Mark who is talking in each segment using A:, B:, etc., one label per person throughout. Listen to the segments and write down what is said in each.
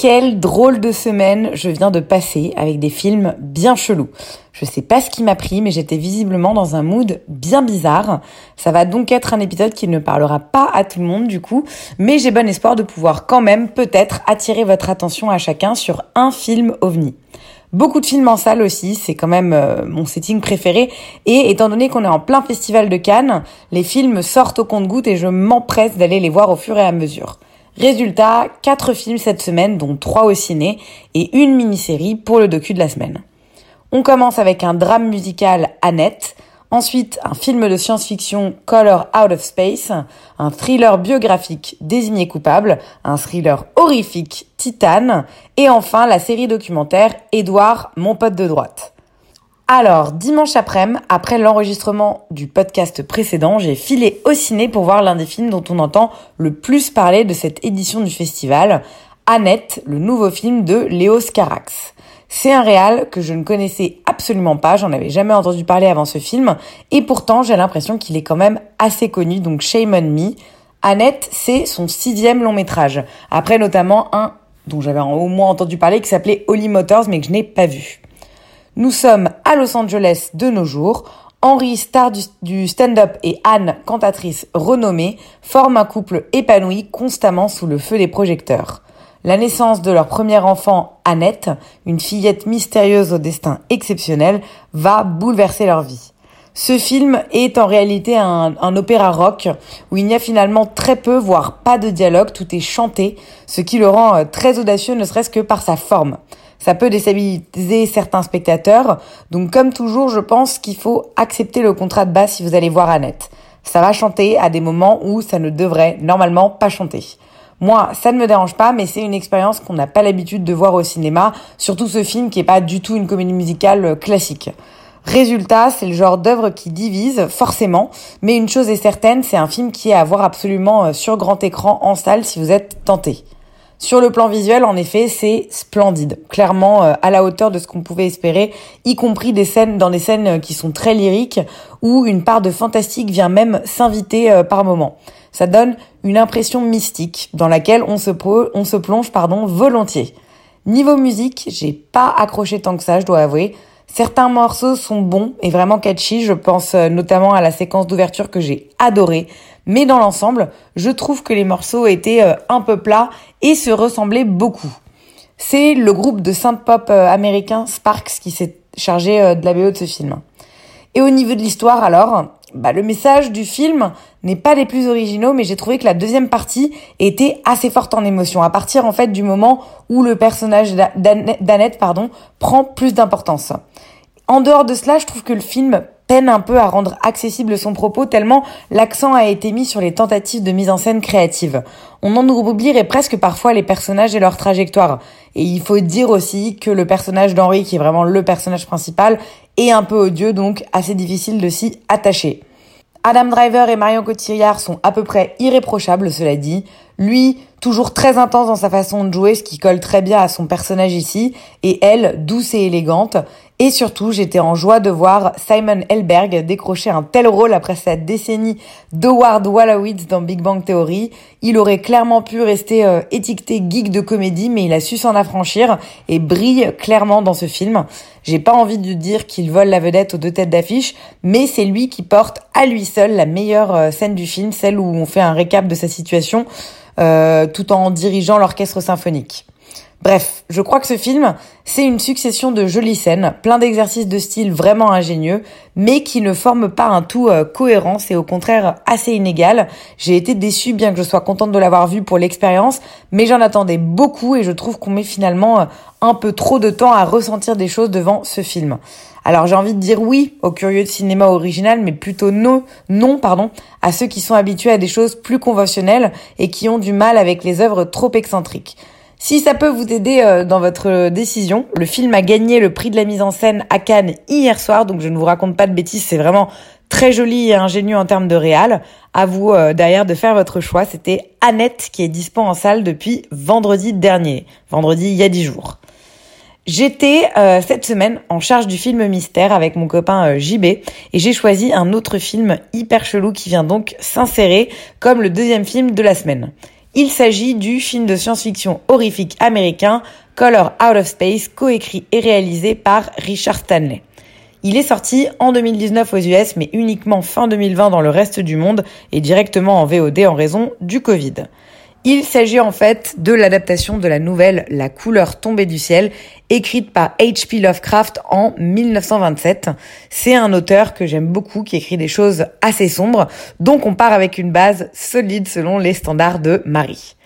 A: Quelle drôle de semaine je viens de passer avec des films bien chelous. Je sais pas ce qui m'a pris, mais j'étais visiblement dans un mood bien bizarre. Ça va donc être un épisode qui ne parlera pas à tout le monde du coup, mais j'ai bon espoir de pouvoir quand même peut-être attirer votre attention à chacun sur un film ovni. Beaucoup de films en salle aussi, c'est quand même euh, mon setting préféré. Et étant donné qu'on est en plein festival de Cannes, les films sortent au compte-gouttes et je m'empresse d'aller les voir au fur et à mesure. Résultat, quatre films cette semaine, dont trois au ciné, et une mini-série pour le docu de la semaine. On commence avec un drame musical Annette, ensuite un film de science-fiction Color Out of Space, un thriller biographique Désigné coupable, un thriller horrifique Titane, et enfin la série documentaire Édouard, mon pote de droite. Alors, dimanche après-midi, après l'enregistrement du podcast précédent, j'ai filé au ciné pour voir l'un des films dont on entend le plus parler de cette édition du festival, Annette, le nouveau film de Léo Scarax. C'est un réal que je ne connaissais absolument pas, j'en avais jamais entendu parler avant ce film, et pourtant j'ai l'impression qu'il est quand même assez connu, donc shame on me. Annette, c'est son sixième long métrage, après notamment un dont j'avais au moins entendu parler qui s'appelait Holly Motors mais que je n'ai pas vu. Nous sommes à Los Angeles de nos jours. Henri, star du, du stand-up, et Anne, cantatrice renommée, forment un couple épanoui constamment sous le feu des projecteurs. La naissance de leur premier enfant, Annette, une fillette mystérieuse au destin exceptionnel, va bouleverser leur vie. Ce film est en réalité un, un, opéra rock où il n'y a finalement très peu, voire pas de dialogue, tout est chanté, ce qui le rend euh, très audacieux ne serait-ce que par sa forme. Ça peut déstabiliser certains spectateurs, donc comme toujours, je pense qu'il faut accepter le contrat de base si vous allez voir Annette. Ça va chanter à des moments où ça ne devrait normalement pas chanter. Moi, ça ne me dérange pas, mais c'est une expérience qu'on n'a pas l'habitude de voir au cinéma, surtout ce film qui est pas du tout une comédie musicale euh, classique. Résultat, c'est le genre d'œuvre qui divise, forcément, mais une chose est certaine, c'est un film qui est à voir absolument euh, sur grand écran en salle si vous êtes tenté. Sur le plan visuel, en effet, c'est splendide, clairement euh, à la hauteur de ce qu'on pouvait espérer, y compris des scènes dans des scènes euh, qui sont très lyriques où une part de fantastique vient même s'inviter par moment. Ça donne une impression mystique dans laquelle on se, on se plonge pardon volontiers. Niveau musique, j'ai pas accroché tant que ça, je dois avouer. Certains morceaux sont bons et vraiment catchy, je pense notamment à la séquence d'ouverture que j'ai adorée, mais dans l'ensemble, je trouve que les morceaux étaient un peu plats et se ressemblaient beaucoup. C'est le groupe de synth-pop américain Sparks qui s'est chargé de la BO de ce film. Et au niveau de l'histoire alors, bah, le message du film n'est pas des plus originaux, mais j'ai trouvé que la deuxième partie était assez forte en émotion, à partir en fait du moment où le personnage d'Annette pardon prend plus d'importance. En dehors de cela, je trouve que le film peine un peu à rendre accessible son propos tellement l'accent a été mis sur les tentatives de mise en scène créative. On en oublierait presque parfois les personnages et leur trajectoire. Et il faut dire aussi que le personnage d'Henri, qui est vraiment le personnage principal, est un peu odieux, donc assez difficile de s'y attacher. Adam Driver et Marion Cotillard sont à peu près irréprochables, cela dit. Lui, toujours très intense dans sa façon de jouer, ce qui colle très bien à son personnage ici, et elle, douce et élégante. Et surtout, j'étais en joie de voir Simon Helberg décrocher un tel rôle après sa décennie d'Howard Wolowitz dans Big Bang Theory. Il aurait clairement pu rester euh, étiqueté geek de comédie, mais il a su s'en affranchir et brille clairement dans ce film. J'ai pas envie de dire qu'il vole la vedette aux deux têtes d'affiche, mais c'est lui qui porte à lui seul la meilleure euh, scène du film, celle où on fait un récap de sa situation, euh, tout en dirigeant l'orchestre symphonique. Bref, je crois que ce film, c'est une succession de jolies scènes, plein d'exercices de style vraiment ingénieux, mais qui ne forment pas un tout euh, cohérent, c'est au contraire assez inégal. J'ai été déçue bien que je sois contente de l'avoir vu pour l'expérience, mais j'en attendais beaucoup et je trouve qu'on met finalement euh, un peu trop de temps à ressentir des choses devant ce film. Alors j'ai envie de dire oui aux curieux de cinéma original, mais plutôt non, non pardon, à ceux qui sont habitués à des choses plus conventionnelles et qui ont du mal avec les œuvres trop excentriques. Si ça peut vous aider euh, dans votre décision, le film a gagné le prix de la mise en scène à Cannes hier soir, donc je ne vous raconte pas de bêtises, c'est vraiment très joli et ingénieux en termes de réal. À vous euh, derrière de faire votre choix. C'était Annette qui est dispo en salle depuis vendredi dernier, vendredi il y a dix jours. J'étais euh, cette semaine en charge du film Mystère avec mon copain JB et j'ai choisi un autre film hyper chelou qui vient donc s'insérer comme le deuxième film de la semaine. Il s'agit du film de science-fiction horrifique américain Color Out of Space, coécrit et réalisé par Richard Stanley. Il est sorti en 2019 aux US, mais uniquement fin 2020 dans le reste du monde et directement en VOD en raison du Covid. Il s'agit en fait de l'adaptation de la nouvelle La couleur tombée du ciel, écrite par H.P. Lovecraft en 1927. C'est un auteur que j'aime beaucoup, qui écrit des choses assez sombres, donc on part avec une base solide selon les standards de Marie.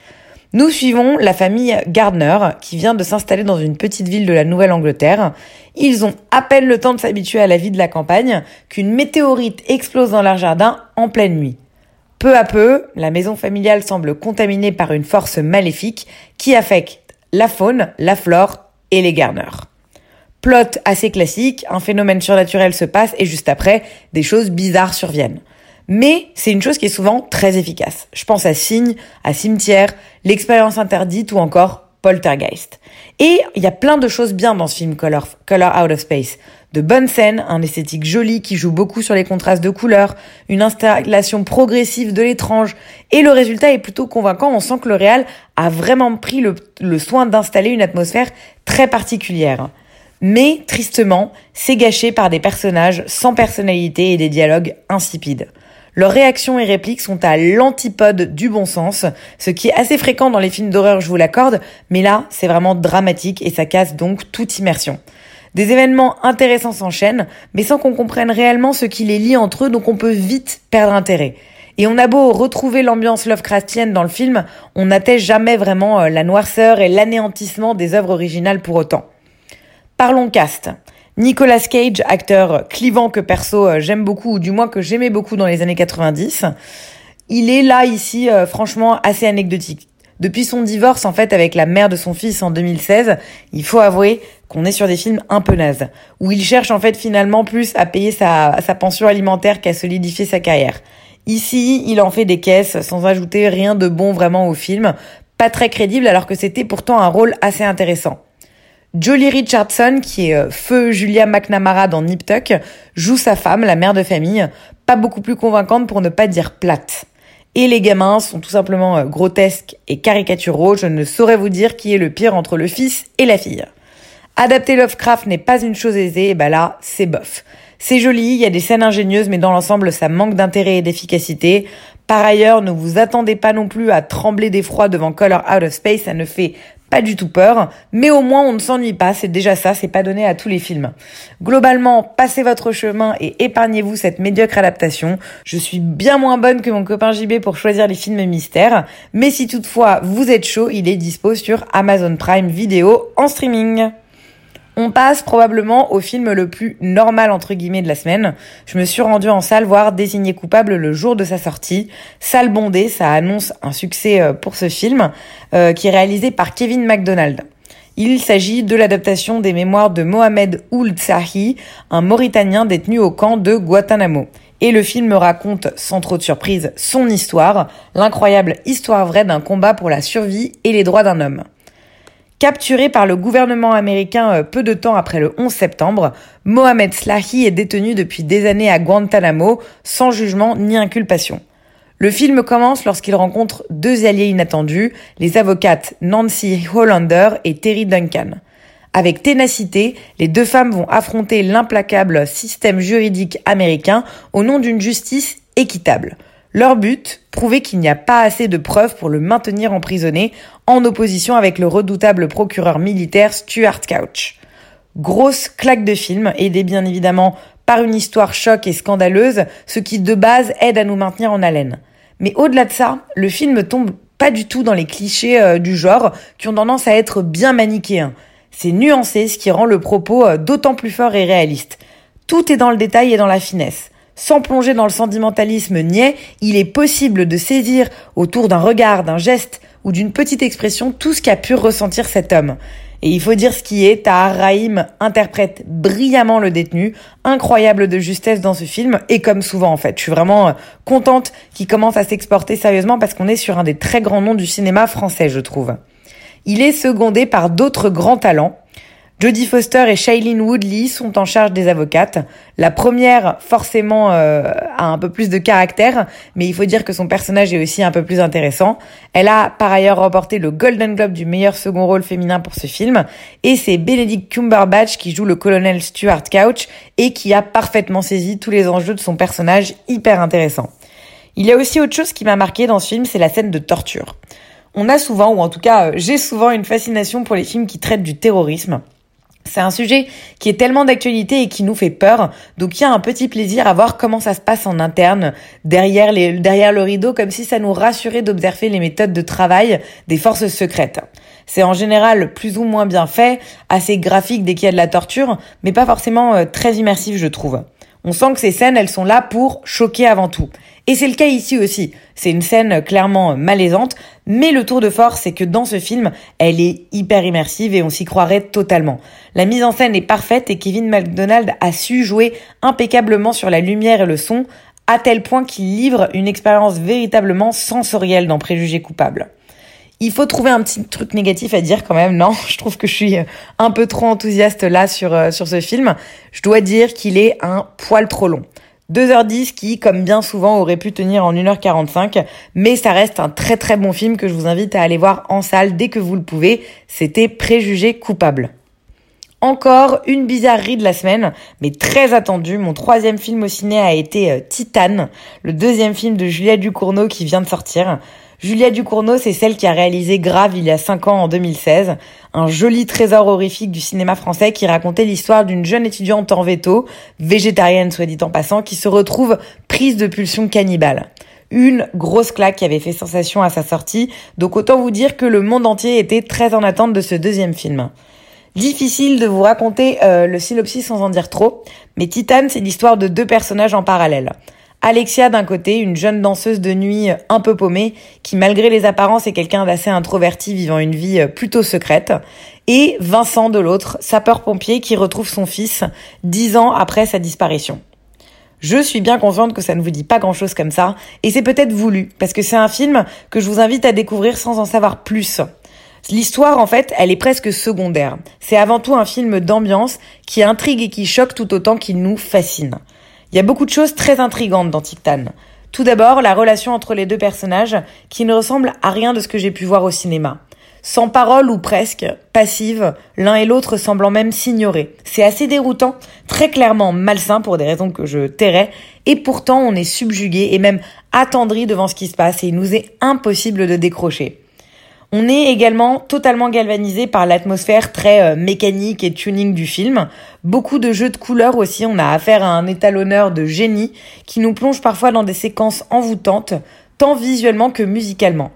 A: Nous suivons la famille Gardner qui vient de s'installer dans une petite ville de la Nouvelle-Angleterre. Ils ont à peine le temps de s'habituer à la vie de la campagne qu'une météorite explose dans leur jardin en pleine nuit. Peu à peu, la maison familiale semble contaminée par une force maléfique qui affecte la faune, la flore et les garneurs. Plot assez classique, un phénomène surnaturel se passe et juste après, des choses bizarres surviennent. Mais c'est une chose qui est souvent très efficace. Je pense à Signe, à Cimetière, L'expérience interdite ou encore Poltergeist. Et il y a plein de choses bien dans ce film Color, Color Out of Space de bonnes scènes, un esthétique joli qui joue beaucoup sur les contrastes de couleurs, une installation progressive de l'étrange, et le résultat est plutôt convaincant. On sent que le réal a vraiment pris le, le soin d'installer une atmosphère très particulière. Mais, tristement, c'est gâché par des personnages sans personnalité et des dialogues insipides. Leurs réactions et répliques sont à l'antipode du bon sens, ce qui est assez fréquent dans les films d'horreur, je vous l'accorde, mais là, c'est vraiment dramatique et ça casse donc toute immersion. Des événements intéressants s'enchaînent, mais sans qu'on comprenne réellement ce qui les lie entre eux, donc on peut vite perdre intérêt. Et on a beau retrouver l'ambiance Lovecraftienne dans le film, on n'atteste jamais vraiment euh, la noirceur et l'anéantissement des œuvres originales pour autant. Parlons cast. Nicolas Cage, acteur clivant que perso euh, j'aime beaucoup, ou du moins que j'aimais beaucoup dans les années 90. Il est là ici euh, franchement assez anecdotique. Depuis son divorce en fait avec la mère de son fils en 2016, il faut avouer qu'on est sur des films un peu nazes, où il cherche en fait finalement plus à payer sa, sa pension alimentaire qu'à solidifier sa carrière. Ici, il en fait des caisses sans ajouter rien de bon vraiment au film, pas très crédible alors que c'était pourtant un rôle assez intéressant. Jolie Richardson, qui est euh, feu Julia McNamara dans Nip Tuck, joue sa femme, la mère de famille, pas beaucoup plus convaincante pour ne pas dire plate. Et les gamins sont tout simplement euh, grotesques et caricaturaux, je ne saurais vous dire qui est le pire entre le fils et la fille. Adapter Lovecraft n'est pas une chose aisée, et bah là, c'est bof. C'est joli, il y a des scènes ingénieuses, mais dans l'ensemble, ça manque d'intérêt et d'efficacité. Par ailleurs, ne vous attendez pas non plus à trembler d'effroi devant Color Out of Space, ça ne fait pas du tout peur, mais au moins on ne s'ennuie pas, c'est déjà ça, c'est pas donné à tous les films. Globalement, passez votre chemin et épargnez-vous cette médiocre adaptation. Je suis bien moins bonne que mon copain JB pour choisir les films mystères, mais si toutefois vous êtes chaud, il est dispo sur Amazon Prime Video en streaming. On passe probablement au film le plus normal entre guillemets de la semaine. Je me suis rendue en salle voir Désigné coupable le jour de sa sortie. Salle bondée, ça annonce un succès euh, pour ce film euh, qui est réalisé par Kevin MacDonald. Il s'agit de l'adaptation des mémoires de Mohamed Ould Sahi, un Mauritanien détenu au camp de Guantanamo. Et le film raconte, sans trop de surprise, son histoire, l'incroyable histoire vraie d'un combat pour la survie et les droits d'un homme. Capturé par le gouvernement américain euh, peu de temps après le 11 septembre, Mohamed Slahi est détenu depuis des années à Guantanamo sans jugement ni inculpation. Le film commence lorsqu'il rencontre deux alliés inattendus, les avocates Nancy Hollander et Terry Duncan. Avec ténacité, les deux femmes vont affronter l'implacable système juridique américain au nom d'une justice équitable. Leur but, prouver qu'il n'y a pas assez de preuves pour le maintenir emprisonné, en opposition avec le redoutable procureur militaire Stuart Couch. Grosse claque de film, aidée bien évidemment par une histoire choc et scandaleuse, ce qui de base aide à nous maintenir en haleine. Mais au-delà de ça, le film tombe pas du tout dans les clichés euh, du genre qui ont tendance à être bien manichéens. C'est nuancé, ce qui rend le propos euh, d'autant plus fort et réaliste. Tout est dans le détail et dans la finesse. Sans plonger dans le sentimentalisme niais, il est possible de saisir autour d'un regard, d'un geste ou d'une petite expression tout ce qu'a pu ressentir cet homme. Et il faut dire ce qui est, Tahar Rahim interprète brillamment le détenu, incroyable de justesse dans ce film, et comme souvent en fait. Je suis vraiment euh, contente qu'il commence à s'exporter sérieusement parce qu'on est sur un des très grands noms du cinéma français, je trouve. Il est secondé par d'autres grands talents, Jodie Foster et Shailene Woodley sont en charge des avocates. La première, forcément, euh, a un peu plus de caractère, mais il faut dire que son personnage est aussi un peu plus intéressant. Elle a par ailleurs remporté le Golden Globe du meilleur second rôle féminin pour ce film, et c'est Benedict Cumberbatch qui joue le colonel Stuart Couch et qui a parfaitement saisi tous les enjeux de son personnage hyper intéressant. Il y a aussi autre chose qui m'a marqué dans ce film, c'est la scène de torture. On a souvent, ou en tout cas j'ai souvent une fascination pour les films qui traitent du terrorisme. C'est un sujet qui est tellement d'actualité et qui nous fait peur. Donc il y a un petit plaisir à voir comment ça se passe en interne, derrière, le rideau, comme si ça nous rassurait d'observer les méthodes de travail des forces secrètes. C'est en général plus ou moins bien fait, assez graphique dès qu'il y a de la torture, mais pas forcément euh, très immersif je trouve. On sent que ces scènes, elles sont là pour choquer avant tout. Et c'est le cas ici aussi. C'est une scène clairement malaisante, mais le tour de force, c'est que dans ce film, elle est hyper immersive et on s'y croirait totalement. La mise en scène est parfaite et Kevin McDonald a su jouer impeccablement sur la lumière et le son, à tel point qu'il livre une expérience véritablement sensorielle dans Préjugés coupables. Il faut trouver un petit truc négatif à dire quand même. Non, je trouve que je suis un peu trop enthousiaste là sur, euh, sur ce film. Je dois dire qu'il est un poil trop long. 2h10 qui, comme bien souvent, aurait pu tenir en 1h45, mais ça reste un très très bon film que je vous invite à aller voir en salle dès que vous le pouvez. C'était Préjugé coupable. Encore une bizarrerie de la semaine, mais très attendue. Mon troisième film au ciné a été euh, Titane, le deuxième film de Julia Ducournau qui vient de sortir. Julia Ducournau, c'est celle qui a réalisé Grave il y a 5 ans en 2016, un joli trésor horrifique du cinéma français qui racontait l'histoire d'une jeune étudiante en veto, végétarienne soit dit en passant, qui se retrouve prise de pulsion cannibale. Une grosse claque qui avait fait sensation à sa sortie, donc autant vous dire que le monde entier était très en attente de ce deuxième film. Difficile de vous raconter euh, le synopsis sans en dire trop, mais Titane, c'est l'histoire de deux personnages en parallèle. Alexia d'un côté, une jeune danseuse de nuit un peu paumée, qui malgré les apparences est quelqu'un d'assez introverti vivant une vie euh, plutôt secrète. Et Vincent de l'autre, sapeur-pompier qui retrouve son fils dix ans après sa disparition. Je suis bien consciente que ça ne vous dit pas grand chose comme ça, et c'est peut-être voulu, parce que c'est un film que je vous invite à découvrir sans en savoir plus. L'histoire, en fait, elle est presque secondaire. C'est avant tout un film d'ambiance qui intrigue et qui choque tout autant qu'il nous fascine. Il y a beaucoup de choses très intrigantes dans Titan. Tout d'abord, la relation entre les deux personnages qui ne ressemble à rien de ce que j'ai pu voir au cinéma. Sans parole ou presque, passive, l'un et l'autre semblant même s'ignorer. C'est assez déroutant, très clairement malsain pour des raisons que je tairai, et pourtant on est subjugué et même attendri devant ce qui se passe et il nous est impossible de décrocher. On est également totalement galvanisé par l'atmosphère très euh, mécanique et tuning du film. Beaucoup de jeux de couleurs aussi, on a affaire à un étalonneur de génie qui nous plonge parfois dans des séquences envoûtantes, tant visuellement que musicalement.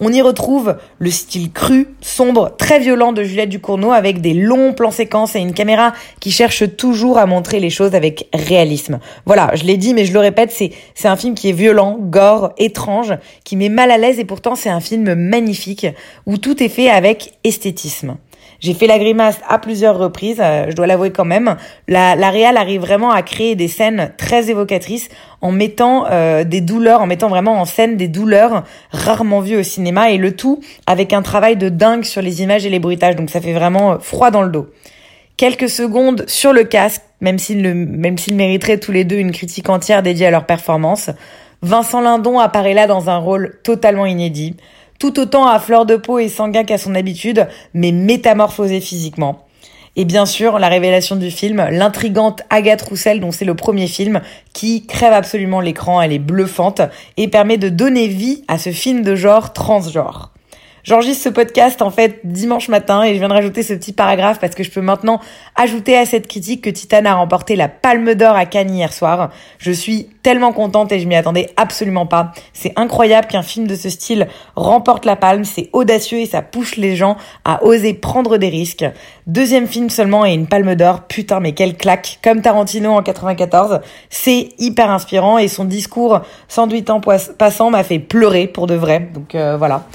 A: On y retrouve le style cru, sombre, très violent de Juliette Ducournau avec des longs plans séquences et une caméra qui cherche toujours à montrer les choses avec réalisme. Voilà, je l'ai dit mais je le répète, c'est c'est un film qui est violent, gore, étrange, qui met mal à l'aise et pourtant c'est un film magnifique où tout est fait avec esthétisme. J'ai fait la grimace à plusieurs reprises, euh, je dois l'avouer quand même. La, la Réal arrive vraiment à créer des scènes très évocatrices en mettant euh, des douleurs, en mettant vraiment en scène des douleurs rarement vues au cinéma et le tout avec un travail de dingue sur les images et les bruitages. Donc ça fait vraiment euh, froid dans le dos. Quelques secondes sur le casque, même s'ils même s'ils mériteraient tous les deux une critique entière dédiée à leur performance. Vincent Lindon apparaît là dans un rôle totalement inédit tout autant à fleur de peau et sanguin qu'à son habitude, mais métamorphosé physiquement. Et bien sûr, la révélation du film, l'intrigante Agathe Roussel, dont c'est le premier film, qui crève absolument l'écran, elle est bluffante, et permet de donner vie à ce film de genre transgenre. J'enregistre ce podcast en fait dimanche matin et je viens de rajouter ce petit paragraphe parce que je peux maintenant ajouter à cette critique que Titan a remporté la Palme d'Or à Cannes hier soir. Je suis tellement contente et je m'y attendais absolument pas. C'est incroyable qu'un film de ce style remporte la palme, c'est audacieux et ça pousse les gens à oser prendre des risques. Deuxième film seulement et une palme d'or, putain mais quelle claque, comme Tarantino en 94. C'est hyper inspirant et son discours sans huit ans passant m'a fait pleurer pour de vrai. Donc euh, voilà,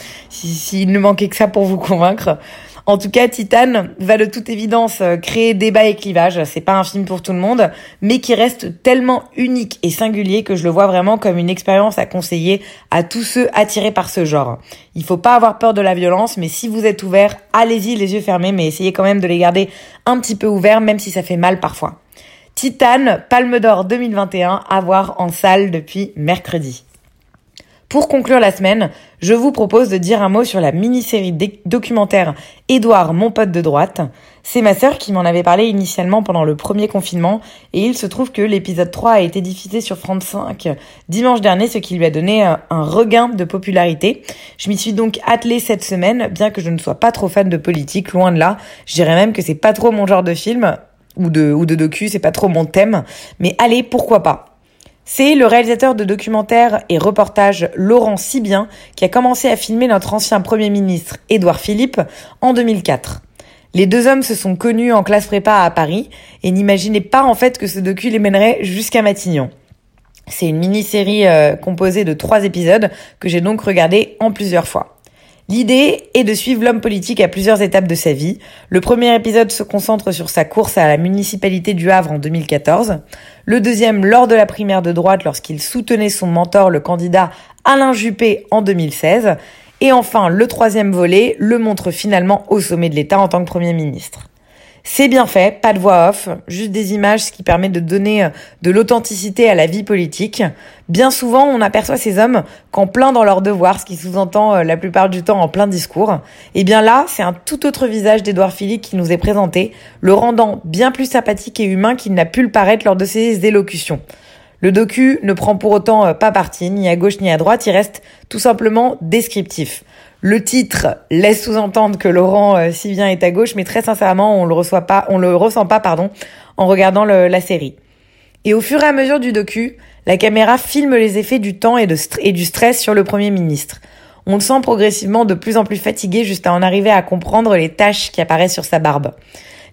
A: s'il ne manquait que ça pour vous convaincre. En tout cas, Titan va de toute évidence euh, créer débat et clivage. C'est pas un film pour tout le monde, mais qui reste tellement unique et singulier que je le vois vraiment comme une expérience à conseiller à tous ceux attirés par ce genre. Il faut pas avoir peur de la violence, mais si vous êtes ouvert, allez-y les yeux fermés, mais essayez quand même de les garder un petit peu ouverts, même si ça fait mal parfois. Titan, Palme d'Or 2021, à voir en salle depuis mercredi. Pour conclure la semaine, je vous propose de dire un mot sur la mini-série documentaire Édouard, mon pote de droite. C'est ma sœur qui m'en avait parlé initialement pendant le premier confinement et il se trouve que l'épisode 3 a été diffusé sur France 5 dimanche dernier, ce qui lui a donné un regain de popularité. Je m'y suis donc attelée cette semaine, bien que je ne sois pas trop fan de politique, loin de là. Je dirais même que c'est pas trop mon genre de film ou de, ou de docu, c'est pas trop mon thème. Mais allez, pourquoi pas? C'est le réalisateur de documentaires et reportages Laurent Sibien qui a commencé à filmer notre ancien Premier ministre Édouard Philippe en 2004. Les deux hommes se sont connus en classe prépa à Paris et n'imaginaient pas en fait que ce docu les mènerait jusqu'à Matignon. C'est une mini-série euh, composée de trois épisodes que j'ai donc regardé en plusieurs fois. L'idée est de suivre l'homme politique à plusieurs étapes de sa vie. Le premier épisode se concentre sur sa course à la municipalité du Havre en 2014. Le deuxième lors de la primaire de droite lorsqu'il soutenait son mentor, le candidat Alain Juppé, en 2016. Et enfin, le troisième volet le montre finalement au sommet de l'État en tant que Premier ministre. C'est bien fait, pas de voix off, juste des images, ce qui permet de donner euh, de l'authenticité à la vie politique. Bien souvent, on aperçoit ces hommes qu'en plein dans leur devoir, ce qui sous-entend euh, la plupart du temps en plein discours. Et eh bien là, c'est un tout autre visage d'Edouard Philippe qui nous est présenté, le rendant bien plus sympathique et humain qu'il n'a pu le paraître lors de ses élocutions. Le docu ne prend pour autant euh, pas parti, ni à gauche ni à droite, il reste tout simplement descriptif. Le titre laisse sous-entendre que Laurent euh, si bien est à gauche, mais très sincèrement, on le reçoit pas, on le ressent pas, pardon, en regardant la série. Et au fur et à mesure du docu, la caméra filme les effets du temps et, et du stress sur le Premier ministre. On le sent progressivement de plus en plus fatigué jusqu'à en arriver à comprendre les taches qui apparaissent sur sa barbe.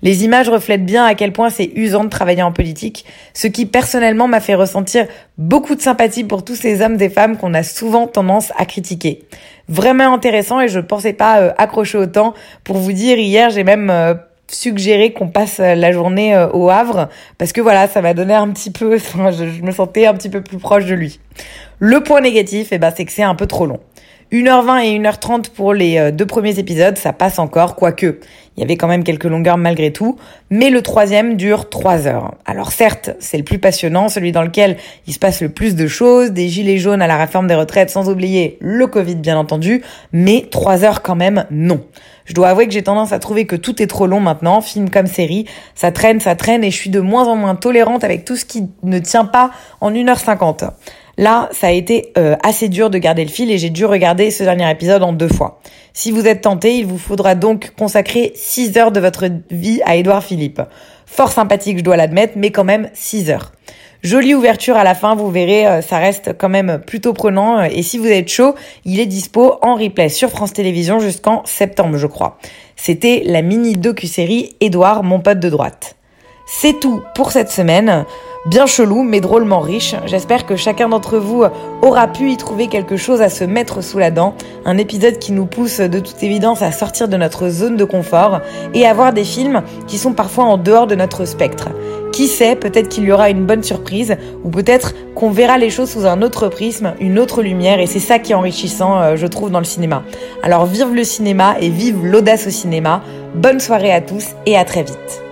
A: Les images reflètent bien à quel point c'est usant de travailler en politique, ce qui personnellement m'a fait ressentir beaucoup de sympathie pour tous ces hommes et femmes qu'on a souvent tendance à critiquer. Vraiment intéressant et je ne pensais pas euh, accrocher autant. Pour vous dire, hier j'ai même euh, suggéré qu'on passe euh, la journée au Havre parce que voilà, ça m'a donné un petit peu, je, me sentais un petit peu plus proche de lui. Le point négatif, eh ben, c'est que c'est un peu trop long. 1h20 et 1h30 pour les euh, deux premiers épisodes, ça passe encore, quoique il y avait quand même quelques longueurs malgré tout, mais le troisième dure 3 heures. Alors certes, c'est le plus passionnant, celui dans lequel il se passe le plus de choses, des gilets jaunes à la réforme des retraites, sans oublier le Covid bien entendu, mais 3 heures quand même, non. Je dois avouer que j'ai tendance à trouver que tout est trop long maintenant, film comme série, ça traîne, ça traîne, et je suis de moins en moins tolérante avec tout ce qui ne tient pas en 1h50. Là, ça a été euh, assez dur de garder le fil et j'ai dû regarder ce dernier épisode en deux fois. Si vous êtes tenté, il vous faudra donc consacrer 6 heures de votre vie à Édouard Philippe. Fort sympathique, je dois l'admettre, mais quand même 6 heures. Jolie ouverture à la fin, vous verrez, euh, ça reste quand même plutôt prenant. Et si vous êtes chaud, il est dispo en replay sur France Télévisions jusqu'en septembre, je crois. C'était la mini docu-série Édouard, mon pote de droite. C'est tout pour cette semaine bien chelou mais drôlement riche. J'espère que chacun d'entre vous aura pu y trouver quelque chose à se mettre sous la dent. Un épisode qui nous pousse de toute évidence à sortir de notre zone de confort et à voir des films qui sont parfois en dehors de notre spectre. Qui sait, peut-être qu'il y aura une bonne surprise ou peut-être qu'on verra les choses sous un autre prisme, une autre lumière et c'est ça qui est enrichissant, euh, je trouve, dans le cinéma. Alors vive le cinéma et vive l'audace au cinéma. Bonne soirée à tous et à très vite.